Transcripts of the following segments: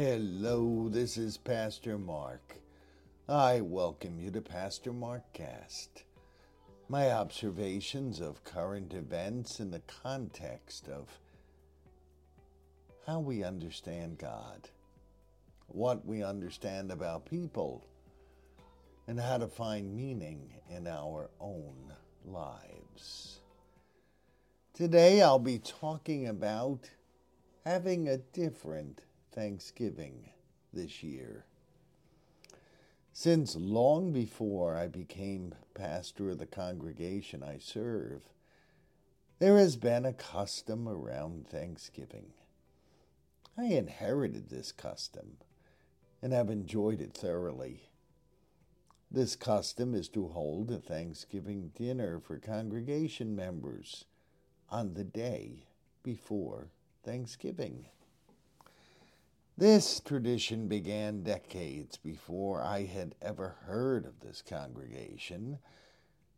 Hello, this is Pastor Mark. I welcome you to Pastor Mark Cast. My observations of current events in the context of how we understand God, what we understand about people, and how to find meaning in our own lives. Today I'll be talking about having a different Thanksgiving this year. Since long before I became pastor of the congregation I serve, there has been a custom around Thanksgiving. I inherited this custom and have enjoyed it thoroughly. This custom is to hold a Thanksgiving dinner for congregation members on the day before Thanksgiving. This tradition began decades before I had ever heard of this congregation,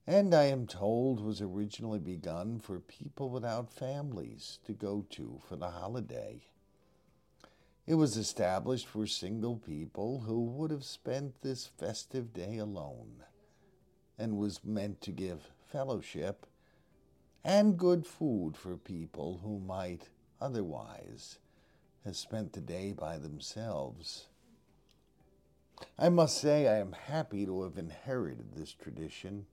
and I am told was originally begun for people without families to go to for the holiday. It was established for single people who would have spent this festive day alone, and was meant to give fellowship and good food for people who might otherwise has spent the day by themselves. I must say I am happy to have inherited this tradition.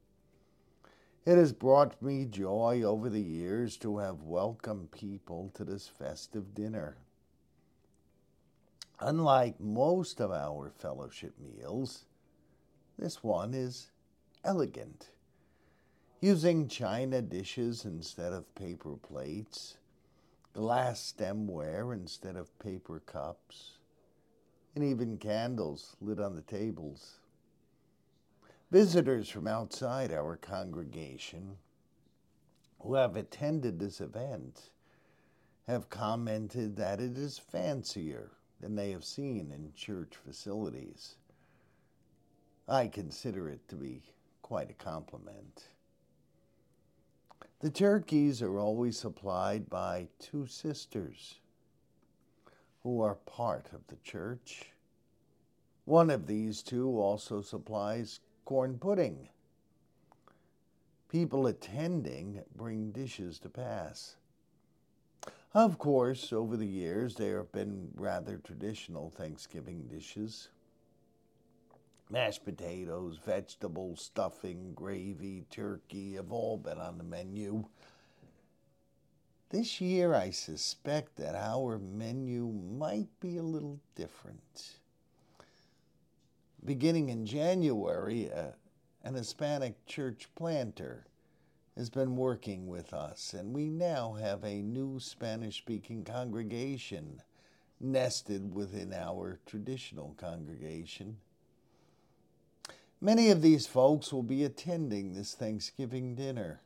It has brought me joy over the years to have welcomed people to this festive dinner. Unlike most of our fellowship meals, this one is elegant, using china dishes instead of paper plates glass stemware instead of paper cups, and even candles lit on the tables. Visitors from outside our congregation who have attended this event have commented that it is fancier than they have seen in church facilities. I consider it to be quite a compliment. The turkeys are always supplied by two sisters who are part of the church. One of these two also supplies corn pudding. People attending bring dishes to pass. Of course, over the years, there have been rather traditional Thanksgiving dishes mashed potatoes, vegetables, stuffing, gravy, turkey have all been on the menu. This year, I suspect that our menu might be a little different. Beginning in January, uh, an Hispanic church planter has been working with us, and we now have a new Spanish speaking congregation nested within our traditional congregation. Many of these folks will be attending this Thanksgiving dinner.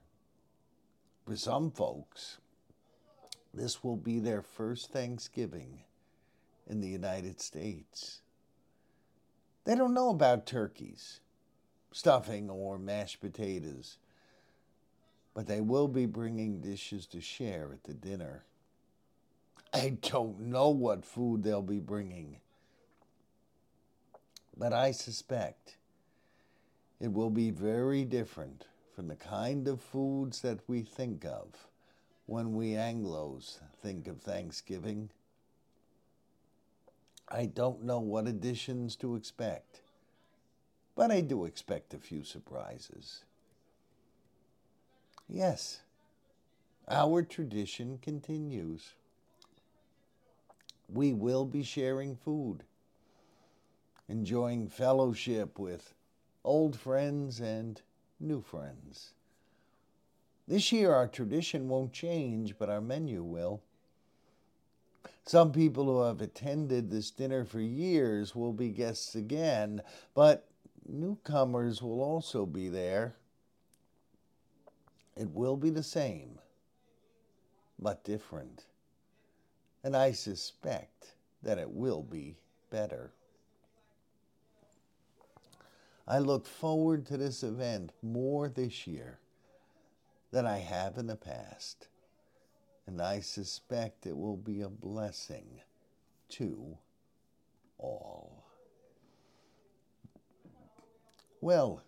For some folks, this will be their first Thanksgiving in the United States. They don't know about turkeys, stuffing, or mashed potatoes, but they will be bringing dishes to share at the dinner. I don't know what food they'll be bringing, but I suspect it will be very different from the kind of foods that we think of when we Anglos think of Thanksgiving. I don't know what additions to expect, but I do expect a few surprises. Yes, our tradition continues. We will be sharing food, enjoying fellowship with old friends and new friends. This year, our tradition won't change, but our menu will. Some people who have attended this dinner for years will be guests again, but newcomers will also be there. It will be the same, but different. And I suspect that it will be better. I look forward to this event more this year than I have in the past, and I suspect it will be a blessing to all. Well,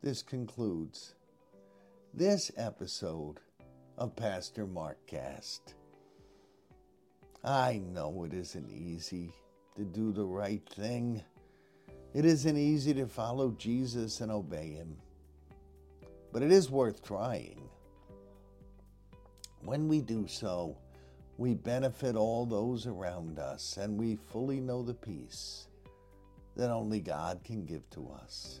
this concludes this episode of Pastor Mark Cast. I know it isn't easy to do the right thing. It isn't easy to follow Jesus and obey him. But it is worth trying. When we do so, we benefit all those around us and we fully know the peace that only God can give to us.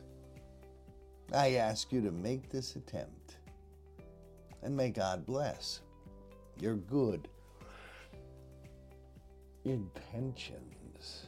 I ask you to make this attempt and may God bless your good intentions.